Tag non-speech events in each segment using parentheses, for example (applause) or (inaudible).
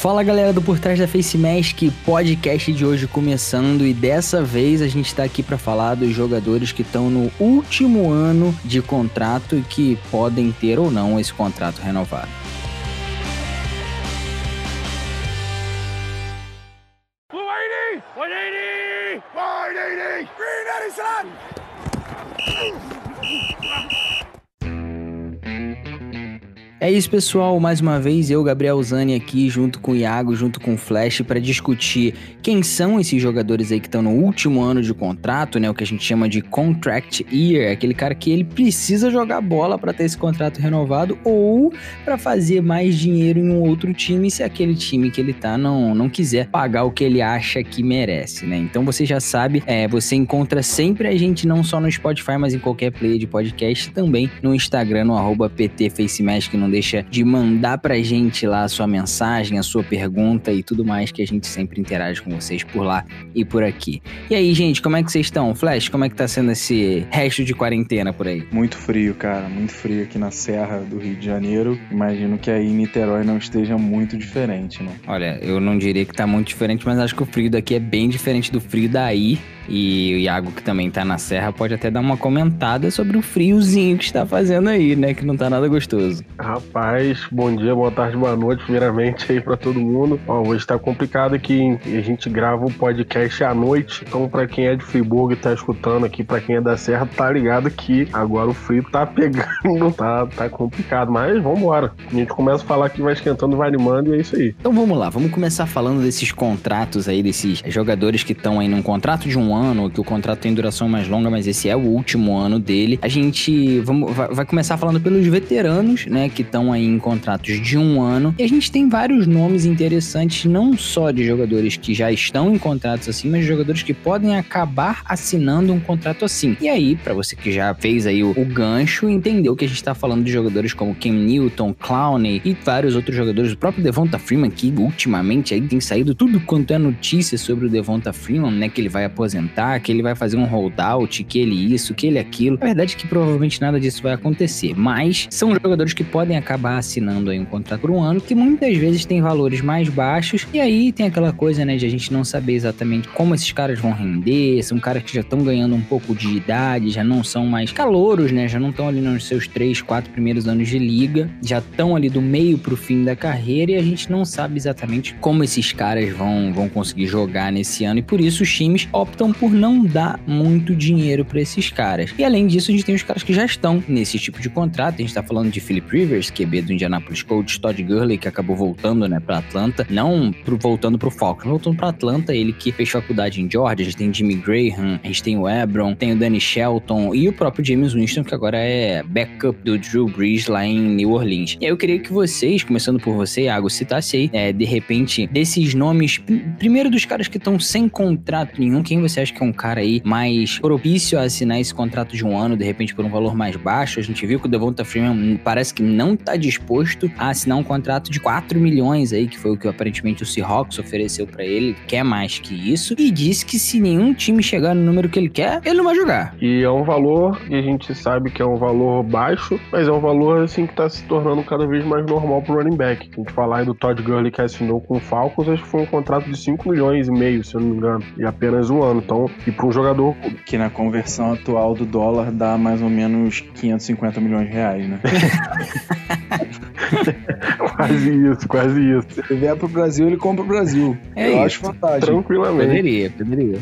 Fala galera do Por Trás da Face Mask, podcast de hoje começando e dessa vez a gente está aqui para falar dos jogadores que estão no último ano de contrato e que podem ter ou não esse contrato renovado. É isso, pessoal. Mais uma vez, eu, Gabriel Zani, aqui, junto com o Iago, junto com o Flash, para discutir quem são esses jogadores aí que estão no último ano de contrato, né? O que a gente chama de contract year, aquele cara que ele precisa jogar bola para ter esse contrato renovado ou para fazer mais dinheiro em um outro time se aquele time que ele tá não, não quiser pagar o que ele acha que merece, né? Então você já sabe, é, você encontra sempre a gente não só no Spotify, mas em qualquer player de podcast, também no Instagram, no arroba PTFaceMask, no deixa de mandar pra gente lá a sua mensagem, a sua pergunta e tudo mais que a gente sempre interage com vocês por lá e por aqui. E aí, gente, como é que vocês estão? Flash, como é que tá sendo esse resto de quarentena por aí? Muito frio, cara, muito frio aqui na Serra do Rio de Janeiro. Imagino que aí em Niterói não esteja muito diferente, né? Olha, eu não diria que tá muito diferente, mas acho que o frio daqui é bem diferente do frio daí. E o Iago, que também tá na Serra, pode até dar uma comentada sobre o friozinho que está fazendo aí, né? Que não tá nada gostoso. Rapaz, bom dia, boa tarde, boa noite, primeiramente aí para todo mundo. Ó, hoje tá complicado aqui, a gente grava o podcast à noite, então para quem é de Friburgo e tá escutando aqui, para quem é da Serra, tá ligado que agora o frio tá (laughs) pegando, tá, tá complicado, mas vambora. A gente começa a falar que vai esquentando, vai animando e é isso aí. Então vamos lá, vamos começar falando desses contratos aí, desses jogadores que estão aí num contrato de um ano, que o contrato tem duração mais longa, mas esse é o último ano dele. A gente vamos, vai, vai começar falando pelos veteranos, né, que estão aí em contratos de um ano. E a gente tem vários nomes interessantes, não só de jogadores que já estão em contratos assim, mas de jogadores que podem acabar assinando um contrato assim. E aí, para você que já fez aí o, o gancho, entendeu que a gente tá falando de jogadores como Cam Newton, Clowney e vários outros jogadores, o próprio Devonta Freeman, que ultimamente aí tem saído tudo quanto é notícia sobre o Devonta Freeman, né, que ele vai aposentar, que ele vai fazer um holdout, que ele isso, que ele aquilo. A verdade é que provavelmente nada disso vai acontecer, mas são jogadores que podem acabar assinando aí um contrato por um ano, que muitas vezes tem valores mais baixos, e aí tem aquela coisa, né, de a gente não saber exatamente como esses caras vão render, são caras que já estão ganhando um pouco de idade, já não são mais calouros, né, já não estão ali nos seus três, quatro primeiros anos de liga, já estão ali do meio pro fim da carreira, e a gente não sabe exatamente como esses caras vão, vão conseguir jogar nesse ano, e por isso os times optam por não dar muito dinheiro para esses caras. E além disso, a gente tem os caras que já estão nesse tipo de contrato, a gente tá falando de Philip Rivers, QB do Indianapolis Colts, Todd Gurley, que acabou voltando, né, para Atlanta, não pro, voltando pro Falcons, voltando para Atlanta, ele que fez faculdade em Georgia, a gente tem Jimmy Graham, a gente tem o Ebron, tem o Danny Shelton e o próprio James Winston, que agora é backup do Drew Brees lá em New Orleans. E aí eu queria que vocês, começando por você, Iago, citasse aí, é, de repente, desses nomes, primeiro dos caras que estão sem contrato nenhum, quem você acha que é um cara aí mais propício a assinar esse contrato de um ano, de repente por um valor mais baixo? A gente viu que o Devonta Freeman parece que não tá disposto a assinar um contrato de 4 milhões aí, que foi o que aparentemente o Seahawks ofereceu para ele, quer mais que isso, e disse que se nenhum time chegar no número que ele quer, ele não vai jogar. E é um valor, e a gente sabe que é um valor baixo, mas é um valor assim que tá se tornando cada vez mais normal pro running back. A gente falar aí do Todd Gurley que assinou com o Falcons, acho que foi um contrato de 5 milhões e meio, se eu não me engano, e apenas um ano. Então, e para um jogador que na conversão atual do dólar dá mais ou menos 550 milhões de reais, né? (laughs) quase isso, quase isso. Se ele vier pro Brasil, ele compra o Brasil. É Eu isso. acho fantástico. Tranquilamente. Poderia, poderia.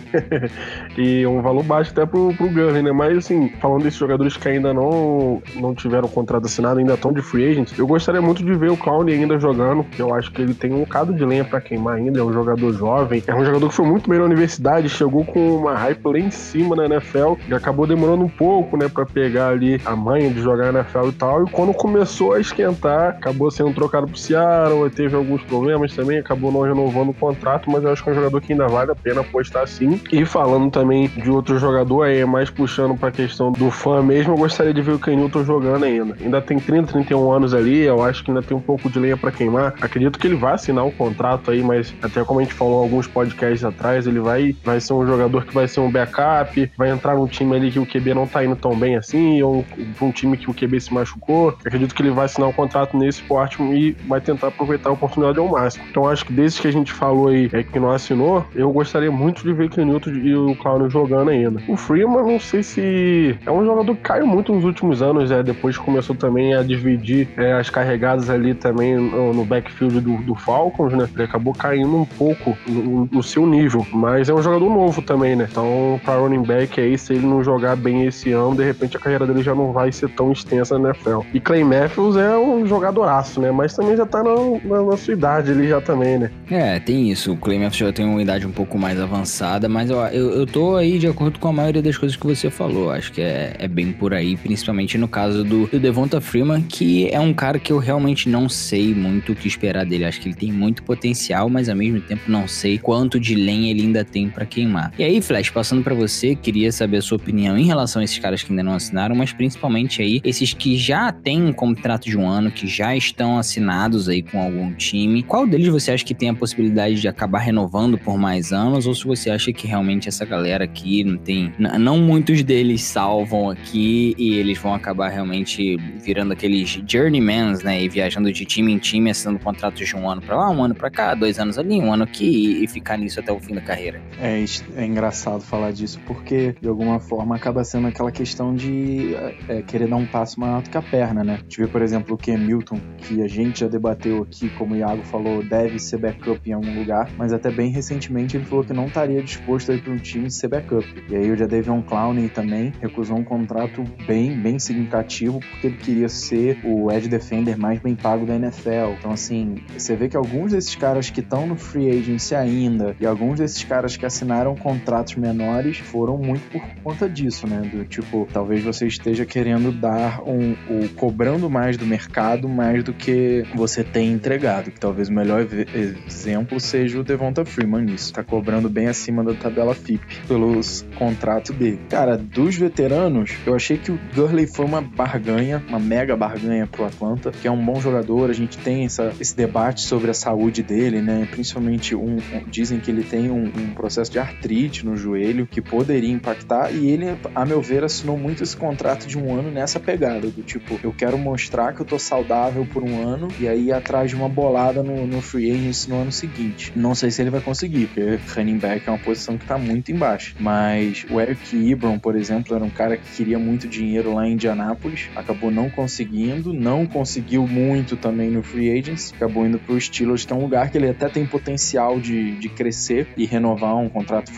(laughs) e um valor baixo até pro, pro Gurley, né? Mas assim, falando desses jogadores que ainda não, não tiveram contrato assinado, ainda estão de free agents, eu gostaria muito de ver o Clowney ainda jogando, porque eu acho que ele tem um bocado de lenha pra queimar ainda, é um jogador jovem, é um jogador que foi muito bem na universidade, chegou com uma hype lá em cima na NFL, e acabou demorando um pouco, né, pra pegar ali a manha de jogar na NFL e tal, e quando começou a esquentar, acabou sendo trocado pro Seattle, teve alguns problemas também, acabou não renovando o contrato, mas eu acho que é um jogador que ainda vale a pena apostar sim. E falando também de outro jogador aí, mais puxando pra questão do fã mesmo, eu gostaria de ver o Kenilton jogando ainda. Ainda tem 30, 31 anos ali, eu acho que ainda tem um pouco de lenha pra queimar. Acredito que ele vai assinar o contrato aí, mas até como a gente falou alguns podcasts atrás, ele vai, vai ser um jogador que vai ser um backup, vai entrar num time ali que o QB não tá indo tão bem assim, ou um time que o QB se machucou. Acredito que ele vai assinar um contrato nesse esporte e vai tentar aproveitar a oportunidade ao máximo. Então acho que desde que a gente falou aí é, que não assinou, eu gostaria muito de ver o Kenilton e o Clown jogando ainda. O Freeman, não sei se. É um jogador que caiu muito nos últimos anos, é, depois começou também a dividir é, as carregadas ali também no, no backfield do, do, Falcons, né? Ele acabou caindo um pouco no, no, seu nível, mas é um jogador novo também, né? Então, para running back aí, se ele não jogar bem esse ano, de repente a carreira dele já não vai ser tão extensa na NFL. E Clay Matthews é um jogadoraço, né? Mas também já tá na, na, na sua idade ali já também, né? É, tem isso. O Clay Matthews já tem uma idade um pouco mais avançada, mas eu, eu, eu tô aí de acordo com a maioria das coisas que você falou. Acho que é, é bem por aí, principalmente no caso do, do Devonta Freeman, que é um cara que eu realmente não sei muito o que esperar dele. Acho que ele tem muito potencial, mas ao mesmo tempo não sei quanto de lenha ele ainda tem para queimar. E aí, Flash, passando para você, queria saber a sua opinião em relação a esses caras que ainda não assinaram, mas principalmente aí esses que já têm um contrato de um ano, que já estão assinados aí com algum time. Qual deles você acha que tem a possibilidade de acabar renovando por mais anos? Ou se você acha que realmente essa galera aqui não tem. Não muitos deles salvam aqui e eles vão acabar realmente virando aqueles journeymans, né? E viajando de time em time, assinando contratos de um ano para lá, um ano para cá, dois anos ali, um ano aqui e ficar nisso até o fim da carreira. É, é engraçado falar disso porque, de alguma forma, acaba sendo aquela questão de é, querer dar um passo maior do que a perna, né? A gente vê, por exemplo, o Ken Milton, que a gente já debateu aqui, como o Iago falou, deve ser backup em algum lugar, mas até bem recentemente ele falou que não estaria disposto a ir para um time ser backup. E aí o Jadavion Clowney também recusou um contrato bem, bem significativo porque ele queria ser o edge defender mais bem pago da NFL. Então, assim, você vê que alguns desses caras que estão no free agency ainda e alguns desses caras que assinaram contratos menores foram muito por conta disso, né? Do tipo, talvez você esteja querendo dar um, o cobrando mais do mercado mais do que você tem entregado. Que talvez o melhor exemplo seja o Devonta Freeman nisso. Tá cobrando bem acima da tabela FIP pelos contratos dele. Cara, dos veteranos, eu achei que o Gurley foi uma barganha, uma mega barganha pro Atlanta, que é um bom jogador. A gente tem essa, esse debate sobre a saúde dele, né? Principalmente um, um dizem que ele tem um, um, processo de artrite no joelho que poderia impactar e ele, a meu ver, assinou muito esse contrato de um ano nessa pegada do tipo, eu quero mostrar que eu tô saudável por um ano e aí atrás de uma bolada no, no free agency no ano seguinte. Não sei se ele vai conseguir, porque running back é uma posição que tá muito embaixo. Mas o Eric Ebron, por exemplo, era um cara que queria muito dinheiro lá em Indianápolis, acabou não conseguindo, não conseguiu muito também no free agents, acabou indo pro Steelers, que é um lugar que ele até tem potencial de, de crescer e renovar um contrato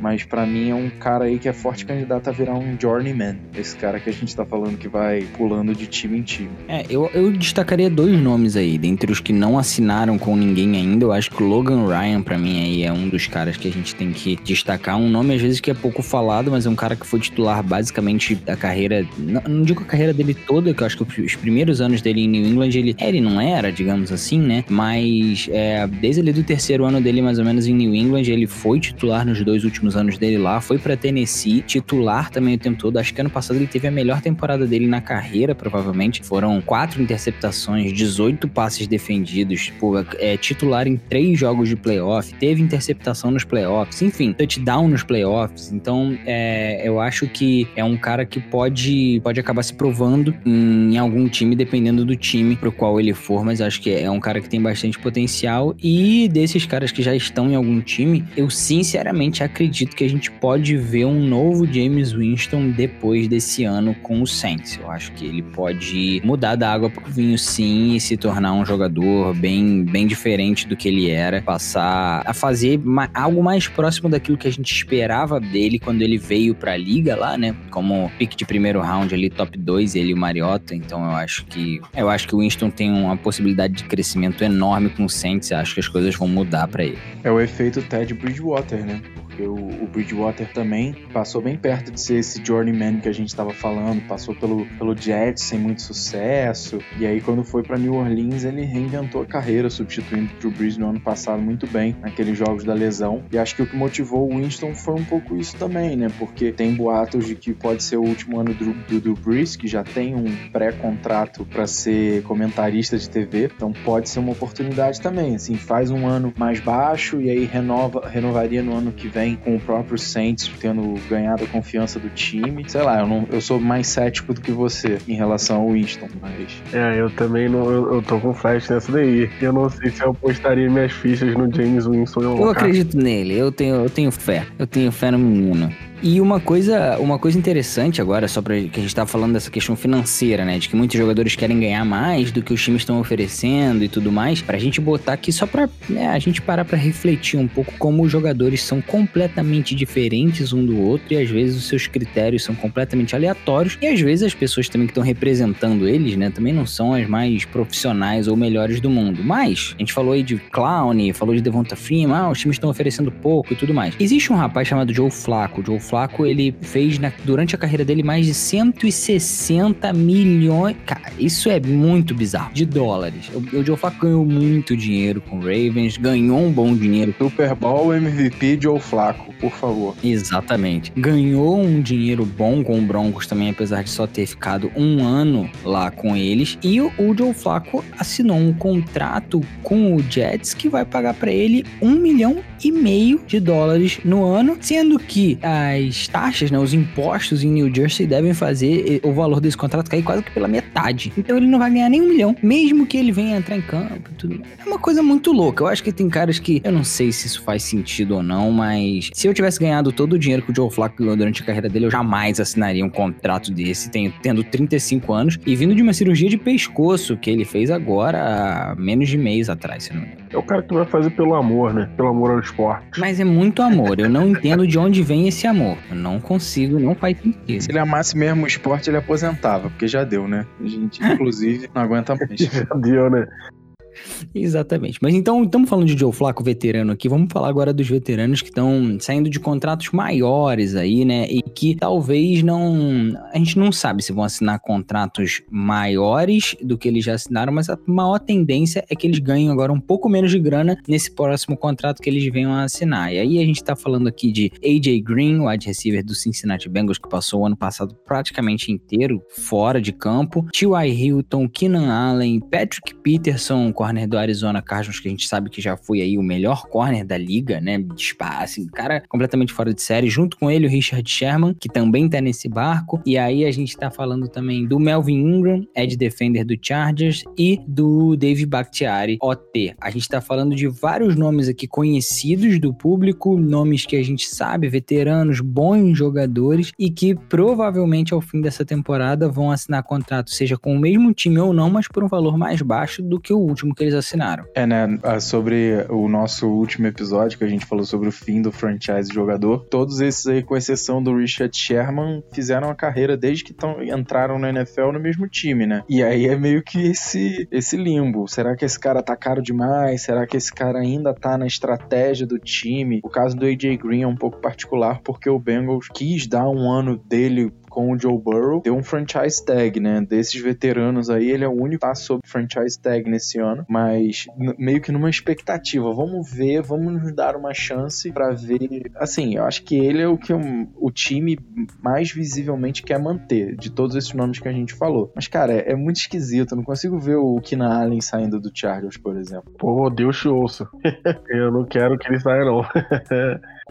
mas para mim é um cara aí que é forte candidato a virar um journeyman. Esse cara que a gente tá falando que vai pulando de time em time. É, eu, eu destacaria dois nomes aí, dentre os que não assinaram com ninguém ainda, eu acho que o Logan Ryan para mim aí é um dos caras que a gente tem que destacar, um nome às vezes que é pouco falado, mas é um cara que foi titular basicamente da carreira, não, não digo a carreira dele toda, que eu acho que os primeiros anos dele em New England ele, ele não era, digamos assim, né? Mas é, desde ali do terceiro ano dele, mais ou menos, em New England, ele foi titular nos dois últimos anos dele lá, foi para Tennessee, titular também o tempo todo. Acho que ano passado ele teve a melhor temporada dele na carreira, provavelmente. Foram quatro interceptações, 18 passes defendidos, pô, é titular em três jogos de playoff, teve interceptação nos playoffs, enfim, touchdown nos playoffs. Então, é, eu acho que é um cara que pode, pode acabar se provando em algum time, dependendo do time pro qual ele for, mas acho que é um cara que tem bastante potencial. E desses caras que já estão em algum time, eu sinceramente acredito que a gente pode ver um novo James Winston depois desse ano com o Saints. Eu acho que ele pode mudar da água pro vinho sim e se tornar um jogador bem, bem diferente do que ele era, passar a fazer algo mais próximo daquilo que a gente esperava dele quando ele veio pra liga lá, né? Como pick de primeiro round ali, top 2, ele e o Mariota. Então eu acho que eu acho que o Winston tem uma possibilidade de crescimento enorme com o Saints. Acho que as coisas vão mudar para ele. É o efeito Ted Bridgewater, né? Porque o, o, Bridgewater também passou bem perto de ser esse journeyman que a gente estava falando, passou pelo, pelo Jets sem muito sucesso, e aí quando foi para New Orleans ele reinventou a carreira, substituindo o Drew Brees no ano passado muito bem, naqueles jogos da lesão, e acho que o que motivou o Winston foi um pouco isso também, né, porque tem boatos de que pode ser o último ano do, do Drew Brees, que já tem um pré-contrato para ser comentarista de TV, então pode ser uma oportunidade também, assim, faz um ano mais baixo e aí renova, renovaria no ano que vem também com o próprio Saints tendo ganhado a confiança do time. Sei lá, eu, não, eu sou mais cético do que você em relação ao Winston, mas. É, eu também não. Eu, eu, eu tô com flash nessa daí. Eu não sei se eu postaria minhas fichas no James Winston. Eu acredito nele, eu tenho, eu tenho fé. Eu tenho fé no menino. E uma coisa, uma coisa interessante agora, só pra que a gente tava falando dessa questão financeira, né? De que muitos jogadores querem ganhar mais do que os times estão oferecendo e tudo mais. Pra gente botar aqui só pra né, a gente parar pra refletir um pouco como os jogadores são completamente diferentes um do outro e às vezes os seus critérios são completamente aleatórios. E às vezes as pessoas também que estão representando eles, né, também não são as mais profissionais ou melhores do mundo. Mas a gente falou aí de Clown, falou de Devonta Freeman, ah, os times estão oferecendo pouco e tudo mais. Existe um rapaz chamado Joe Flaco. Joe Flaco, ele fez na, durante a carreira dele mais de 160 milhões. Cara, isso é muito bizarro. De dólares. O, o Joe Flaco ganhou muito dinheiro com o Ravens, ganhou um bom dinheiro. Super Bowl MVP Joe Flaco, por favor. Exatamente. Ganhou um dinheiro bom com o Broncos também, apesar de só ter ficado um ano lá com eles. E o, o Joe Flaco assinou um contrato com o Jets que vai pagar para ele um milhão de dólares no ano, sendo que as taxas, né, os impostos em New Jersey devem fazer o valor desse contrato cair quase que pela metade. Então ele não vai ganhar nem um milhão, mesmo que ele venha entrar em campo e tudo. É uma coisa muito louca. Eu acho que tem caras que eu não sei se isso faz sentido ou não, mas se eu tivesse ganhado todo o dinheiro que o Joe Flacco ganhou durante a carreira dele, eu jamais assinaria um contrato desse, tenho, tendo 35 anos e vindo de uma cirurgia de pescoço que ele fez agora há menos de mês atrás, se não me engano. É o cara que vai fazer pelo amor, né? Pelo amor ao esporte. Mas é muito amor. Eu não (laughs) entendo de onde vem esse amor. Eu não consigo, não faz sentido. Se ele amasse mesmo o esporte, ele aposentava, porque já deu, né? A gente, inclusive, não aguenta mais. (laughs) Já deu, né? (laughs) Exatamente. Mas então, estamos falando de Joe Flaco veterano aqui, vamos falar agora dos veteranos que estão saindo de contratos maiores aí, né? E que talvez não. A gente não sabe se vão assinar contratos maiores do que eles já assinaram, mas a maior tendência é que eles ganhem agora um pouco menos de grana nesse próximo contrato que eles venham a assinar. E aí a gente tá falando aqui de AJ Green, o wide receiver do Cincinnati Bengals, que passou o ano passado praticamente inteiro fora de campo, T.Y. Hilton, Keenan Allen, Patrick Peterson, corner do Arizona Cardinals, que a gente sabe que já foi aí o melhor corner da liga, né? Assim, cara completamente fora de série. Junto com ele, o Richard Sherman, que também tá nesse barco. E aí a gente tá falando também do Melvin Ingram, Ed Defender do Chargers, e do Dave Bakhtiari, OT. A gente tá falando de vários nomes aqui conhecidos do público, nomes que a gente sabe, veteranos, bons jogadores, e que provavelmente ao fim dessa temporada vão assinar contrato, seja com o mesmo time ou não, mas por um valor mais baixo do que o último que eles assinaram. É, né? ah, Sobre o nosso último episódio, que a gente falou sobre o fim do franchise jogador, todos esses aí, com exceção do Richard Sherman, fizeram a carreira desde que tão, entraram na NFL no mesmo time, né? E aí é meio que esse, esse limbo. Será que esse cara tá caro demais? Será que esse cara ainda tá na estratégia do time? O caso do AJ Green é um pouco particular porque o Bengals quis dar um ano dele com o Joe Burrow, deu um franchise tag, né? Desses veteranos aí, ele é o único que tá sob franchise tag nesse ano, mas meio que numa expectativa. Vamos ver, vamos nos dar uma chance para ver. Assim, eu acho que ele é o que um, o time mais visivelmente quer manter, de todos esses nomes que a gente falou. Mas, cara, é, é muito esquisito. Eu não consigo ver o Keenan Allen saindo do Chargers, por exemplo. Pô, Deus te ouça. (laughs) eu não quero que ele saia, não. (laughs)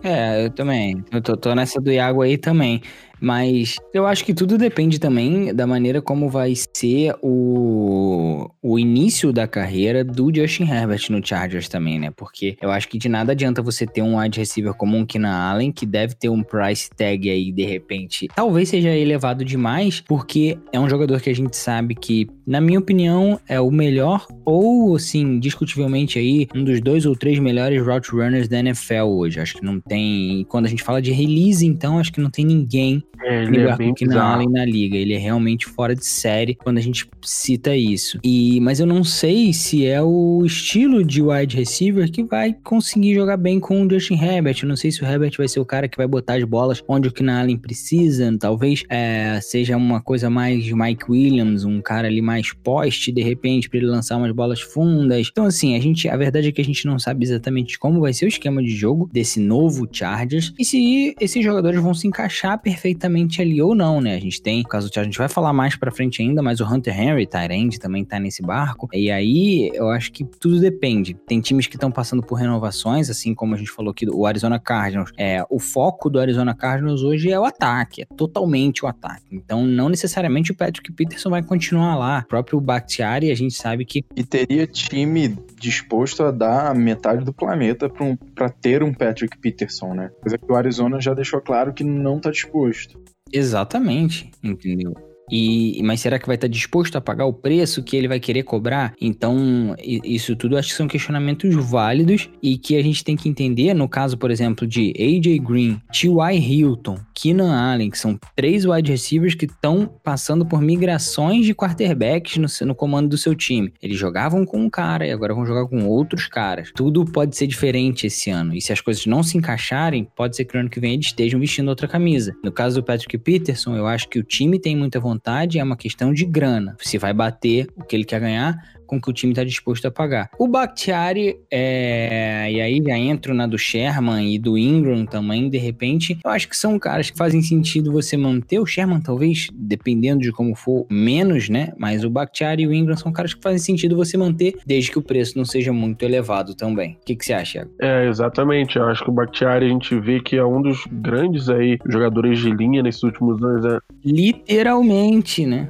É, eu também. Eu tô, tô nessa do Iago aí também. Mas eu acho que tudo depende também da maneira como vai ser o, o início da carreira do Justin Herbert no Chargers também, né? Porque eu acho que de nada adianta você ter um wide receiver como um Keenan Allen, que deve ter um price tag aí de repente. Talvez seja elevado demais, porque é um jogador que a gente sabe que, na minha opinião, é o melhor, ou assim, discutivelmente aí, um dos dois ou três melhores route runners da NFL hoje. Acho que não tem. Quando a gente fala de release, então, acho que não tem ninguém É, ele melhor é bem que o Keenan bizarro. Allen na liga. Ele é realmente fora de série quando a gente cita isso. E mas eu não sei se é o estilo de wide receiver que vai conseguir jogar bem com o Justin Herbert. Eu não sei se o Herbert vai ser o cara que vai botar as bolas onde o Keenan Allen precisa. Talvez é, seja uma coisa mais de Mike Williams, um cara ali mais poste de repente para ele lançar umas bolas fundas. Então assim, a gente, a verdade é que a gente não sabe exatamente como vai ser o esquema de jogo desse novo Chargers e se esses jogadores vão se encaixar perfeitamente ali ou não, né? A gente tem, no caso do a gente vai falar mais pra frente ainda, mas o Hunter Henry, Tyrande, também tá nesse barco. barco. E aí, eu acho que tudo depende. Tem times que estão passando por renovações, assim como a gente falou aqui, o Arizona Cardinals. É, o foco do Arizona Cardinals hoje é o ataque, é totalmente o ataque. Então, não necessariamente o Patrick Peterson vai continuar lá. O próprio Bakhtiari, a gente sabe que... E teria time disposto a dar metade do planeta para um, ter um Patrick Peterson, né? Coisa que o Arizona já deixou claro que não tá disposto. Exatamente, entendeu? E, mas será que vai estar disposto a pagar o preço que ele vai querer cobrar? Então, isso tudo acho que são questionamentos válidos e que a gente tem que entender, no caso, por exemplo, de AJ Green, T.Y. Hilton, Keenan Allen, que são três wide receivers que estão passando por migrações de quarterbacks no, no comando do seu time. Eles jogavam com um cara e agora vão jogar com outros caras. Tudo pode ser diferente esse ano. E se as coisas não se encaixarem, pode ser que no ano que vem eles estejam vestindo outra camisa. No caso do Patrick Peterson, eu acho que o time tem muita vontade vontade, é uma questão de grana. Se vai bater o que ele quer ganhar, com que o time está disposto a pagar. O Bakhtiari, é... e aí já entro na do Sherman e do Ingram também, de repente, eu acho que são caras que fazem sentido você manter. O Sherman, talvez, dependendo de como for, menos, né? Mas o Bakhtiari e o Ingram são caras que fazem sentido você manter, desde que o preço não seja muito elevado também. O que, que você acha? É, exatamente. Eu acho que o Bakhtiari a gente vê que é um dos grandes aí jogadores de linha nesses últimos anos. Né? Literalmente, né?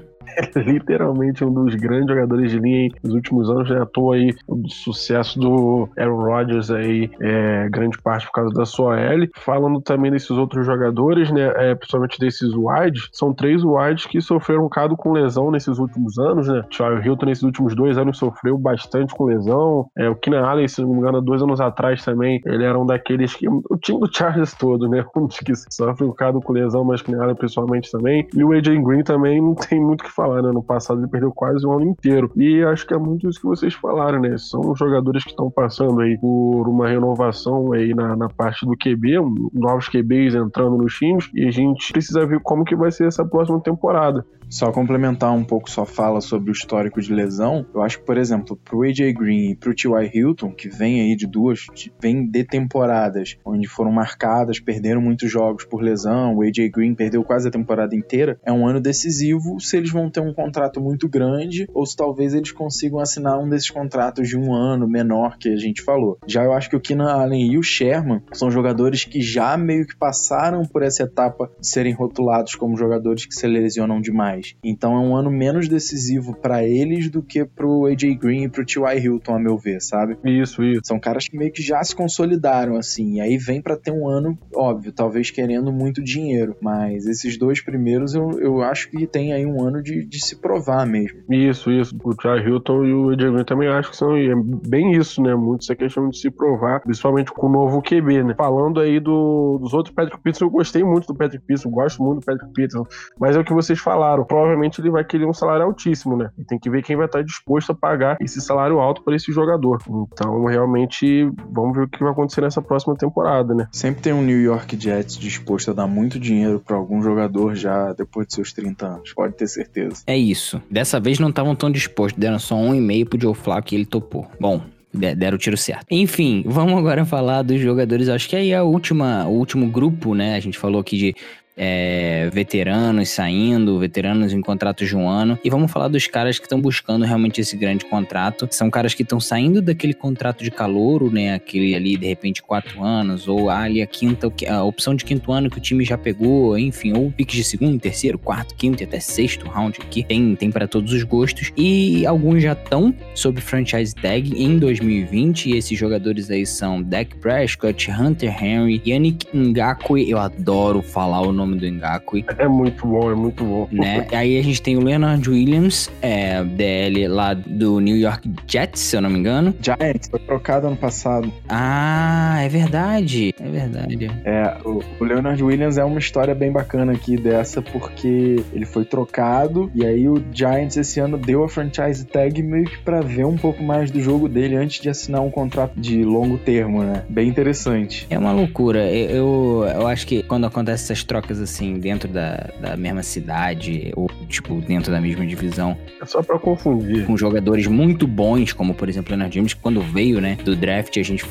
Literalmente um dos grandes jogadores de linha nos últimos anos, né? atuou aí o sucesso do Aaron Rodgers aí, é, grande parte por causa da sua L. Falando também desses outros jogadores, né, é, principalmente desses wides, são três wides que sofreram um bocado com lesão nesses últimos anos, né? O Hilton nesses últimos dois anos sofreu bastante com lesão. É, o Keenan Allen, se não me engano, dois anos atrás também, ele era um daqueles que o time do Chargers todo, né, (laughs) um dos que sofre um bocado com lesão, mas Keenan Allen pessoalmente também. E o AJ Green também não tem muito o que falar, né? No passado ele perdeu quase um ano inteiro. E acho que é muito isso que vocês falaram, né? São jogadores que estão passando aí por uma renovação aí na, na parte do QB, novos QBs entrando nos times, e a gente precisa ver como que vai ser essa próxima temporada. Só complementar um pouco sua fala sobre o histórico de lesão, eu acho que, por exemplo, pro AJ Green e pro T.Y. Hilton, que vem aí de duas, vem de temporadas onde foram marcadas, perderam muitos jogos por lesão, o AJ Green perdeu quase a temporada inteira, é um ano decisivo se eles vão ter um contrato muito grande ou se talvez eles consigam assinar um desses contratos de um ano menor que a gente falou. Já eu acho que o Keenan Allen e o Sherman são jogadores que já meio que passaram por essa etapa de serem rotulados como jogadores que se lesionam demais. Então é um ano menos decisivo para eles do que pro AJ Green e pro T.Y. Hilton, a meu ver, sabe? Isso, isso. São caras que meio que já se consolidaram, assim, e aí vem para ter um ano, óbvio, talvez querendo muito dinheiro, mas esses dois primeiros eu, eu acho que tem aí um ano de, de se provar mesmo. Isso, isso. O Charles Hilton e o AJ Green também acho que são é bem isso, né? Muito essa questão de se provar, principalmente com o novo QB, né? Falando aí do, dos outros Patrick Peterson, eu gostei muito do Patrick Peterson, gosto muito do Patrick Peterson, mas é o que vocês falaram, provavelmente ele vai querer um salário altíssimo, né? E tem que ver quem vai estar disposto a pagar esse salário alto para esse jogador. Então, realmente, vamos ver o que vai acontecer nessa próxima temporada, né? Sempre tem um New York Jets disposto a dar muito dinheiro para algum jogador já depois de seus 30 anos, pode ter certeza. É isso. Dessa vez não estavam tão dispostos, deram só um e meio pro Joe Flacco e ele topou. Bom, deram o tiro certo. Enfim, vamos agora falar dos jogadores. Acho que aí é a última, o último grupo, né? A gente falou aqui de é, veteranos saindo, veteranos em contratos de um ano. E vamos falar dos caras que estão buscando realmente esse grande contrato. São caras que estão saindo daquele contrato de calouro, né? Aquele ali, de repente, quatro anos, ou ali a quinta, a opção de quinto ano que o time já pegou, enfim, ou piques de segundo, terceiro, quarto, quinto e até sexto round aqui. Tem, tem para todos os gostos. E alguns já estão sob franchise tag em 2020. E esses jogadores aí são Dak Prescott, Hunter Henry, Yannick Ngakwe. Eu adoro falar o nome nome do Ngakwe. É muito bom, é muito bom. Né? Aí a gente tem o Leonard Williams, é, DL lá do New York Jets, se eu não me engano. Giants, foi trocado ano passado. Ah, é verdade. É verdade. É, o, o Leonard Williams é uma história bem bacana aqui dessa, porque ele foi trocado e aí o Giants esse ano deu a franchise tag meio que pra ver um pouco mais do jogo dele antes de assinar um contrato de longo termo, né? Bem interessante. É uma loucura. Eu, eu acho que quando acontece essas trocas assim, dentro da, da mesma cidade, ou, tipo, dentro da mesma divisão. É só pra confundir. Com jogadores muito bons, como, por exemplo, o Leonard Williams, que quando veio, né, do draft, a gente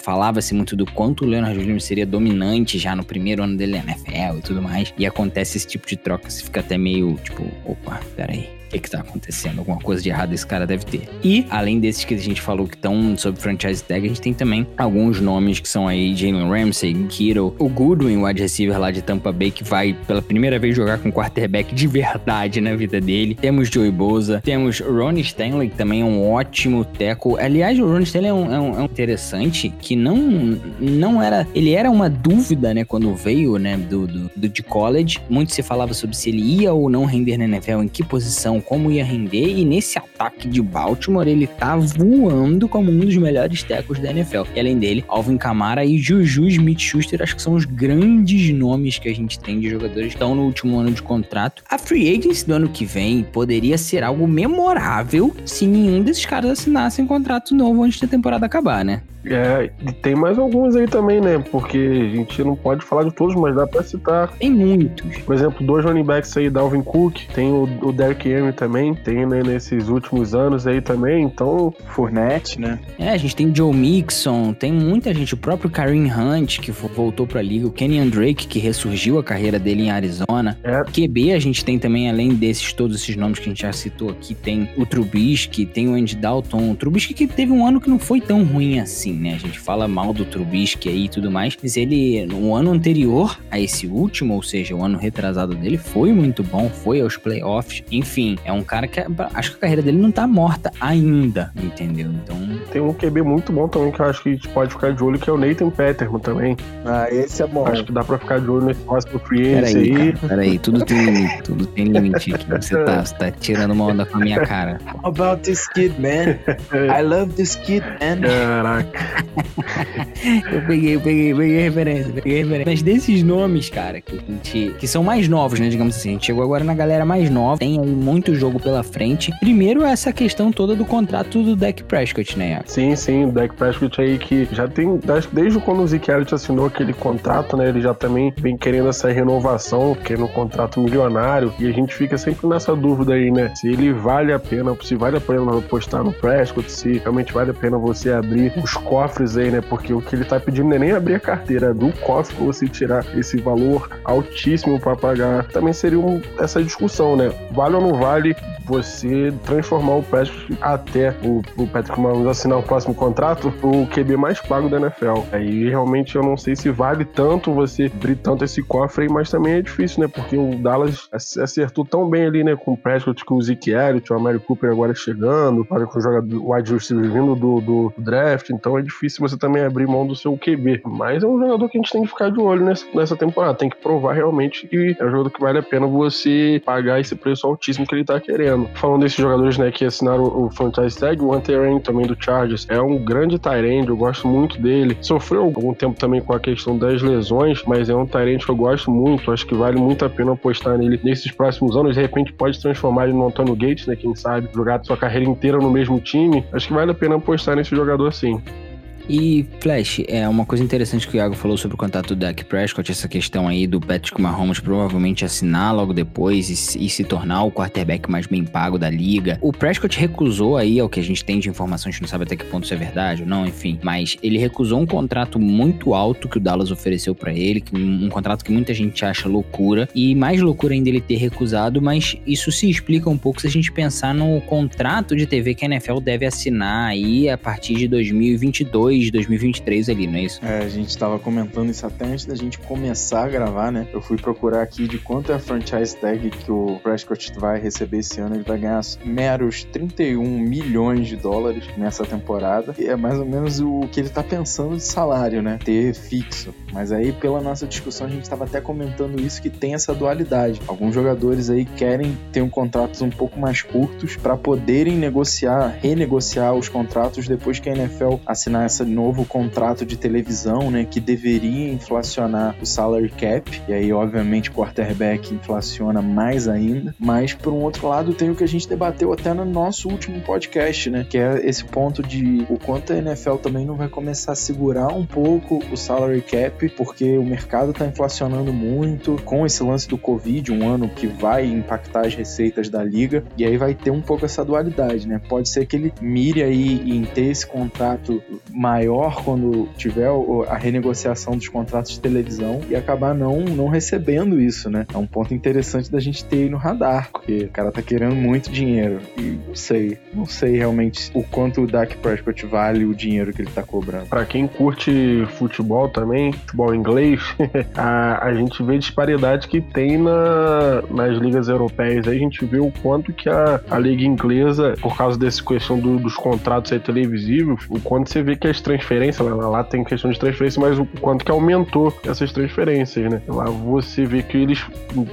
falava-se muito do quanto o Leonard Williams seria dominante já no primeiro ano dele na NFL e tudo mais. E acontece esse tipo de troca, você fica até meio, tipo, opa, peraí O que que tá acontecendo? Alguma coisa de errado esse cara deve ter. E, além desses que a gente falou que estão sobre franchise tag, a gente tem também alguns nomes que são aí Jalen Ramsey, Kittle, o Goodwin, o wide receiver lá de Tampa Bay, que vai pela primeira vez jogar com quarterback de verdade na vida dele. Temos Joey Bosa, temos Ronnie Stanley, que também é um ótimo teco. Aliás, o Ronnie Stanley é um, é um, é um interessante que não, não era... Ele era uma dúvida, né, quando veio, né, do, do, do de college. Muito se falava sobre se ele ia ou não render na NFL, em que posição, como ia render, e nesse ataque de Baltimore, ele tá voando como um dos melhores tecos da NFL. E além dele, Alvin Kamara e Juju Smith-Schuster, acho que são os grandes nomes que a gente tem de jogadores que estão no último ano de contrato. A free agency do ano que vem poderia ser algo memorável se nenhum desses caras assinassem contrato novo antes da temporada acabar, né? É, e tem mais alguns aí também, né? Porque a gente não pode falar de todos, mas dá pra citar. Tem muitos. Por exemplo, dois running backs aí, Dalvin Cook, tem o, o Derrick Henry também, tem né, nesses últimos anos aí também, então... Fournette, né? É, a gente tem Joe Mixon, tem muita gente, o próprio Kareem Hunt, que voltou pra liga, o Kenyon Drake, que ressurgiu a carreira dele em Arizona. É. QB a gente tem também, além desses, todos esses nomes que a gente já citou aqui, tem o Trubisky, tem o Andy Dalton, o Trubisky que teve um ano que não foi tão ruim assim, né? A gente fala mal do Trubisky aí e tudo mais, mas ele, no ano anterior a esse último, ou seja, o ano retrasado dele, foi muito bom, foi aos playoffs. Enfim, é um cara que acho que a carreira dele não tá morta ainda, entendeu? Então. Tem um QB muito bom também que eu acho que a gente pode ficar de olho, que é o Nathan Peterman também. Ah, esse é bom. Acho que dá pra ficar de olho nesse próximo free agency Peraí, aí. cara, peraí, tudo tem limite, tudo tem limite aqui. Você tá, você tá tirando uma onda com a minha cara. How about this kid, man? I love this kid, man. Caraca. (laughs) Eu peguei, eu peguei, peguei referência, peguei referência. Mas desses nomes, cara, que a gente. que são mais novos, né? Digamos assim. A gente chegou agora na galera mais nova. Tem aí muito jogo pela frente. Primeiro, essa questão toda do contrato do Dak Prescott, né? Sim, sim, o Dak Prescott aí que já tem, desde quando o Zeke Elliott assinou aquele contrato, né, ele já também vem querendo essa renovação, querendo um contrato milionário, e a gente fica sempre nessa dúvida aí, né, se ele vale a pena, se vale a pena apostar no Prescott, se realmente vale a pena você abrir os cofres aí, né, porque o que ele tá pedindo não é nem abrir a carteira, é do cofre você tirar esse valor altíssimo para pagar. Também seria um, essa discussão, né, vale ou não vale você transformar o Prescott até o, o Patrick Mahomes assinar o próximo contrato o QB mais pago da NFL. Aí realmente eu não sei se vale tanto você abrir tanto esse cofre aí, mas também é difícil, né? Porque o Dallas acertou tão bem ali, né? Com o Prescott, com o Zeke Elliott, o Amari Cooper agora chegando, olha com o jogador wide receiver vindo do, do draft, então é difícil você também abrir mão do seu QB. Mas é um jogador que a gente tem que ficar de olho nessa, temporada, tem que provar realmente que é um jogador que vale a pena você pagar esse preço altíssimo que ele tá querendo. Falando desses jogadores, né, que assinaram o, o franchise tag, o Hunter Rain também do Chargers é um grande Tyrande, eu gosto muito dele. Sofreu algum tempo também com a questão das lesões, mas é um Tyrande que eu gosto muito, acho que vale muito a pena apostar nele nesses próximos anos. De repente pode transformar ele no Antônio Gates, né, quem sabe, jogar sua carreira inteira no mesmo time. Acho que vale a pena apostar nesse jogador sim. E, Flash, é uma coisa interessante que o Iago falou sobre o contato do Dak Prescott, essa questão aí do Patrick Mahomes provavelmente assinar logo depois e, se- e se tornar o quarterback mais bem pago da liga. O Prescott recusou aí, ao que a gente tem de informação, a gente não sabe até que ponto isso é verdade ou não, enfim, mas ele recusou um contrato muito alto que o Dallas ofereceu pra ele, que- um contrato que muita gente acha loucura, e mais loucura ainda ele ter recusado, mas isso se explica um pouco se a gente pensar no contrato de TV que a NFL deve assinar aí a partir de 2022, 2023 ali, não é isso? É, a gente tava comentando isso até antes da gente começar a gravar, né? Eu fui procurar aqui de quanto é a franchise tag que o Prescott vai receber esse ano. Ele vai ganhar meros 31 milhões de dólares nessa temporada. E é mais ou menos o que ele tá pensando de salário, né? Ter fixo. Mas aí, pela nossa discussão, a gente tava até comentando isso que tem essa dualidade. Alguns jogadores aí querem ter um contratos um pouco mais curtos para poderem negociar, renegociar os contratos depois que a NFL assinar esse novo contrato de televisão, né, que deveria inflacionar o salary cap. E aí, obviamente, quarterback inflaciona mais ainda. Mas por um outro lado, tem o que a gente debateu até no nosso último podcast, né, que é esse ponto de o quanto a NFL também não vai começar a segurar um pouco o salary cap, porque o mercado está inflacionando muito com esse lance do Covid, um ano que vai impactar as receitas da liga, e aí vai ter um pouco essa dualidade, né? Pode ser que ele mire aí em ter esse contrato maior quando tiver a renegociação dos contratos de televisão e acabar não, não recebendo isso, né? É um ponto interessante da gente ter aí no radar, porque o cara tá querendo muito dinheiro. E não sei, não sei realmente o quanto o Dak Prescott vale o dinheiro que ele tá cobrando. Para quem curte futebol também, futebol inglês, (laughs) a, a gente vê disparidade que tem na, nas ligas europeias. Aí a gente vê o quanto que a, a liga inglesa, por causa dessa questão do, dos contratos aí televisivos, o quanto você vê que as transferências, lá, lá tem questão de transferência, mas o quanto que aumentou essas transferências, né? Lá você vê que eles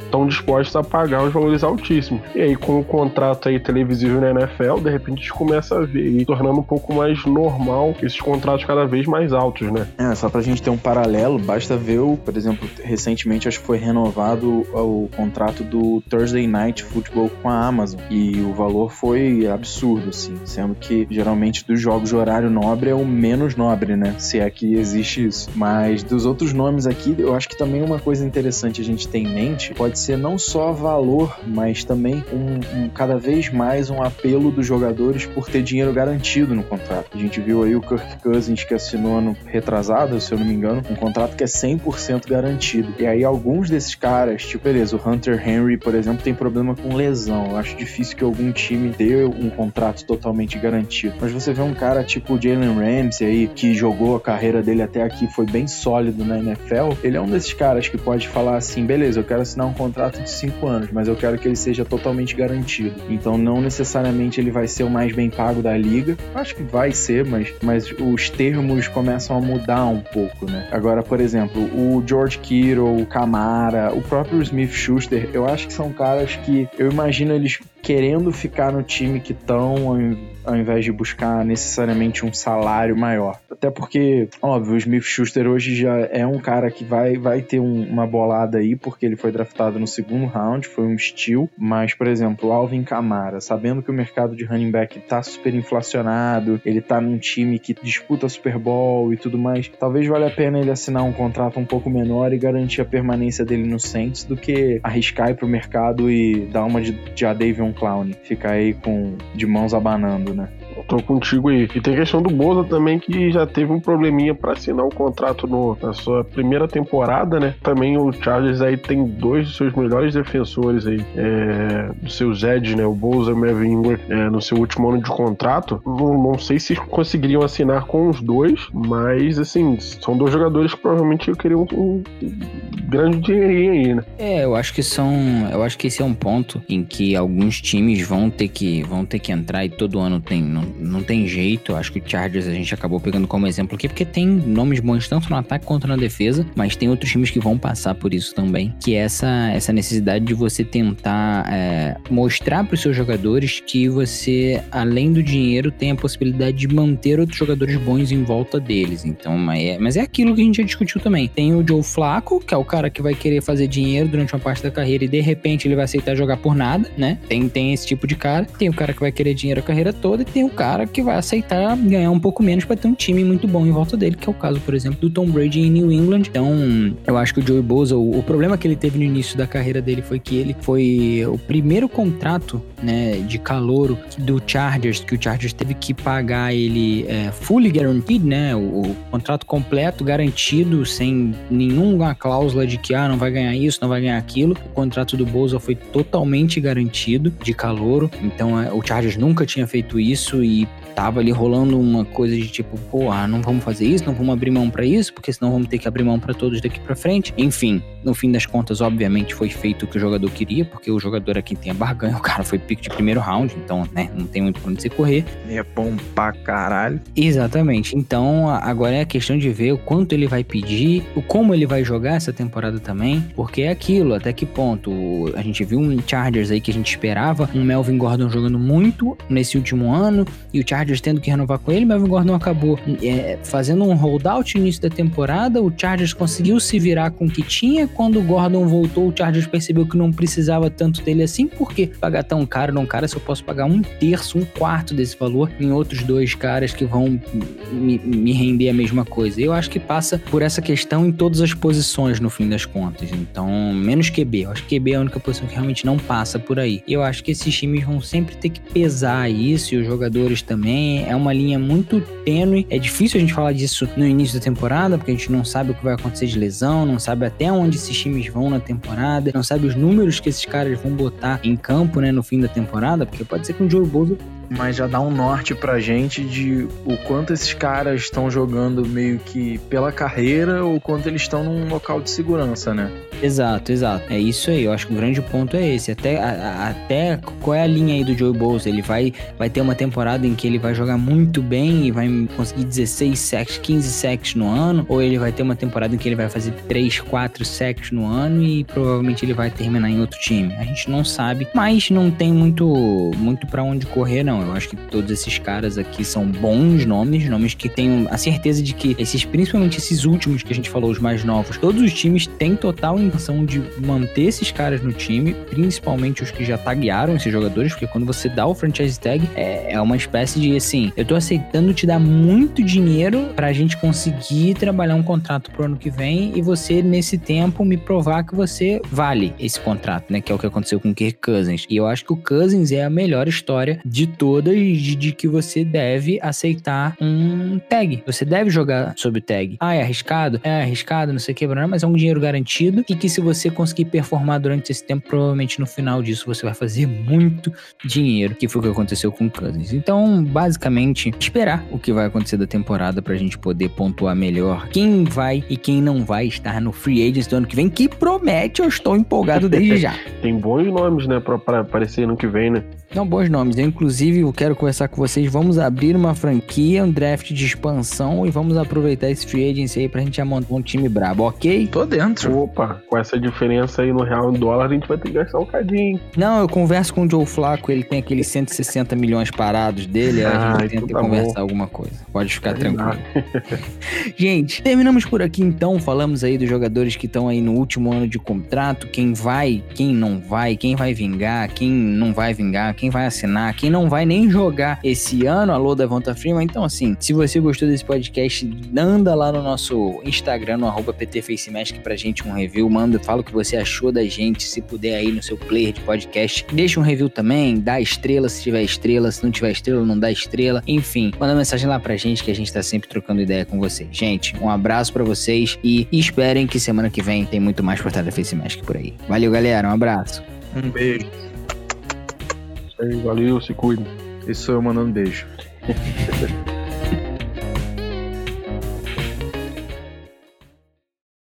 estão dispostos a pagar os valores altíssimos. E aí, com o contrato aí televisivo na NFL, de repente a gente começa a ver aí, tornando um pouco mais normal esses contratos cada vez mais altos, né? É, só pra gente ter um paralelo, basta ver o, por exemplo, recentemente acho que foi renovado o contrato do Thursday Night Football com a Amazon e o valor foi absurdo, assim, sendo que geralmente dos jogos de horário nobre é o menos nobre, né? Se é que existe isso. Mas dos outros nomes aqui, eu acho que também uma coisa interessante a gente ter em mente pode ser não só valor, mas também um, um cada vez mais um apelo dos jogadores por ter dinheiro garantido no contrato. A gente viu aí o Kirk Cousins que assinou ano retrasado, se eu não me engano, um contrato que é 100% garantido. E aí alguns desses caras, tipo, beleza, o Hunter Henry, por exemplo, tem problema com lesão. Eu acho difícil que algum time dê um contrato totalmente garantido. Mas você vê um cara tipo o Jalen Ramsey aí, que jogou a carreira dele até aqui, foi bem sólido na NFL, ele é um desses caras que pode falar assim, beleza, eu quero assinar um contrato de 5 anos, mas eu quero que ele seja totalmente garantido. Então não necessariamente ele vai ser o mais bem pago da liga. Acho que vai ser, mas, mas os termos começam a mudar um pouco, né? Agora, por exemplo, o George Kittle, o Camara, o próprio Smith Schuster, eu acho que são caras que eu imagino eles querendo ficar no time que estão ao invés de buscar necessariamente um salário maior. Até porque, óbvio, o Smith Schuster hoje já é um cara que vai, vai ter um, uma bolada aí, porque ele foi draftado no segundo round, foi um steal. Mas, por exemplo, Alvin Kamara, sabendo que o mercado de running back tá super inflacionado, ele tá num time que disputa Super Bowl e tudo mais, talvez valha a pena ele assinar um contrato um pouco menor e garantir a permanência dele no Saints do que arriscar ir pro mercado e dar uma de, de Adavion Clown, ficar aí com de mãos abanando né? Tô contigo aí. E tem questão do Boza também, que já teve um probleminha para assinar um contrato no, na sua primeira temporada, né? Também o Chargers aí tem dois dos seus melhores defensores aí, é, dos seus Edge, né? O Boza e o Melvin Ingram, é, no seu último ano de contrato. Não, não, sei se conseguiriam assinar com os dois, mas, assim, são dois jogadores que provavelmente queriam um grande dinheirinho aí, né? É, eu acho que são... Eu acho que esse é um ponto em que alguns times vão ter que, vão ter que entrar e todo ano tem não tem jeito. Acho que o Chargers a gente acabou pegando como exemplo aqui, porque tem nomes bons tanto no ataque quanto na defesa, mas tem outros times que vão passar por isso também, que é essa, essa necessidade de você tentar é, mostrar para os seus jogadores que você, além do dinheiro, tem a possibilidade de manter outros jogadores bons em volta deles. Então, mas é, mas é aquilo que a gente já discutiu também. Tem o Joe Flaco, que é o cara que vai querer fazer dinheiro durante uma parte da carreira e de repente ele vai aceitar jogar por nada, né? Tem, tem esse tipo de cara. Tem o cara que vai querer dinheiro a carreira toda e tem o cara que vai aceitar ganhar um pouco menos para ter um time muito bom em volta dele, que é o caso, por exemplo, do Tom Brady em New England. Então, eu acho que o Joey Bosa, o, o problema que ele teve no início da carreira dele foi que ele foi o primeiro contrato, né, de calouro do Chargers, que o Chargers teve que pagar ele é, fully guaranteed, né, o, o, contrato completo, garantido, sem nenhuma cláusula de que, ah, não vai ganhar isso, não vai ganhar aquilo. O contrato do Bosa foi totalmente garantido de calouro, então é, o Chargers nunca tinha feito isso e tava ali rolando uma coisa de tipo, pô, ah, não vamos fazer isso, não vamos abrir mão para isso, porque senão vamos ter que abrir mão para todos daqui para frente. Enfim, no fim das contas, obviamente foi feito o que o jogador queria, porque o jogador é quem tem a barganha, (laughs) o cara foi pick de primeiro round, então, né, não tem muito pra onde você correr. É bom pra caralho. Exatamente. Então, agora é a questão de ver o quanto ele vai pedir, o como ele vai jogar essa temporada também, porque é aquilo, até que ponto. A gente viu um Chargers aí que a gente esperava, um Melvin Gordon jogando muito nesse último ano, e o Chargers tendo que renovar com ele, Melvin Gordon acabou é, fazendo um holdout no início da temporada, o Chargers conseguiu se virar com o que tinha, quando o Gordon voltou, o Chargers percebeu que não precisava tanto dele assim, porque pagar tão caro num cara se eu posso pagar um terço, um quarto desse valor em outros dois caras que vão me, me render a mesma coisa. Eu acho que passa por essa questão em todas as posições no fim fim das contas. Então, menos QB. Eu acho que QB é a única posição que realmente não passa por aí. Eu acho que esses times vão sempre ter que pesar isso, e os jogadores também. É uma linha muito tênue. É difícil a gente falar disso no início da temporada, porque a gente não sabe o que vai acontecer de lesão, não sabe até onde esses times vão na temporada, não sabe os números que esses caras vão botar em campo, né, no fim da temporada, porque pode ser que o Joe Bozo mas já dá um norte pra gente de o quanto esses caras estão jogando meio que pela carreira ou quanto eles estão num local de segurança, né? Exato, exato. É isso aí. Eu acho que o grande ponto é esse. Até, a, até qual é a linha aí do Joe Bosa? Ele vai, vai ter uma temporada em que ele vai jogar muito bem e vai conseguir 16 sacks, 15 sacks no ano, ou ele vai ter uma temporada em que ele vai fazer 3, 4 sacks no ano e provavelmente ele vai terminar em outro time. A gente não sabe, mas não tem muito muito para onde correr não. Eu acho que todos esses caras aqui são bons nomes, nomes que têm a certeza de que esses, principalmente esses últimos que a gente falou, os mais novos, todos os times têm total intenção de manter esses caras no time, principalmente os que já taguearam esses jogadores, porque quando você dá o franchise tag, é, é uma espécie de assim, eu tô aceitando te dar muito dinheiro pra gente conseguir trabalhar um contrato pro ano que vem e você, nesse tempo, me provar que você vale esse contrato, né? Que é o que aconteceu com o Kirk Cousins. E eu acho que o Cousins é a melhor história de todas de, de que você deve aceitar um tag. Você deve jogar sob tag. Ah, é arriscado? É arriscado, não sei o que, mas é um dinheiro garantido e que se você conseguir performar durante esse tempo, provavelmente no final disso você vai fazer muito dinheiro, que foi o que aconteceu com o Cousins. Então, basicamente, esperar o que vai acontecer da temporada pra gente poder pontuar melhor quem vai e quem não vai estar no Free Agents do ano que vem, que promete, eu estou empolgado desde (laughs) já. Tem bons nomes, né, pra, pra aparecer ano que vem, né? Não, bons nomes. Eu, inclusive, eu quero conversar com vocês. Vamos abrir uma franquia, um draft de expansão e vamos aproveitar esse free agency aí pra gente já montar um time brabo, ok? Tô dentro. Opa, com essa diferença aí no real e no dólar, a gente vai ter que gastar um cadinho. Não, eu converso com o Joe Flaco, ele tem aqueles 160 milhões parados dele, ah, a gente tenta tá conversar bom. alguma coisa. Pode ficar tranquilo. (laughs) gente, terminamos por aqui então. Falamos aí dos jogadores que estão aí no último ano de contrato, quem vai, quem não vai, quem vai vingar, quem não vai vingar, quem vai assinar, quem não vai nem jogar esse ano. Alô, Devonta Freeman. Então, assim, se você gostou desse podcast, anda lá no nosso Instagram, no arroba PTFaceMask, pra gente um review. Manda, fala o que você achou da gente, se puder aí no seu player de podcast. Deixa um review também, dá estrela se tiver estrela, se não tiver estrela, não dá estrela. Enfim, manda mensagem lá pra gente que a gente tá sempre trocando ideia com vocês. Gente, um abraço para vocês e esperem que semana que vem tem muito mais por Face Mask por aí. Valeu, galera. Um abraço. Um beijo valeu, se cuida. Isso eu mandando beijo. (laughs)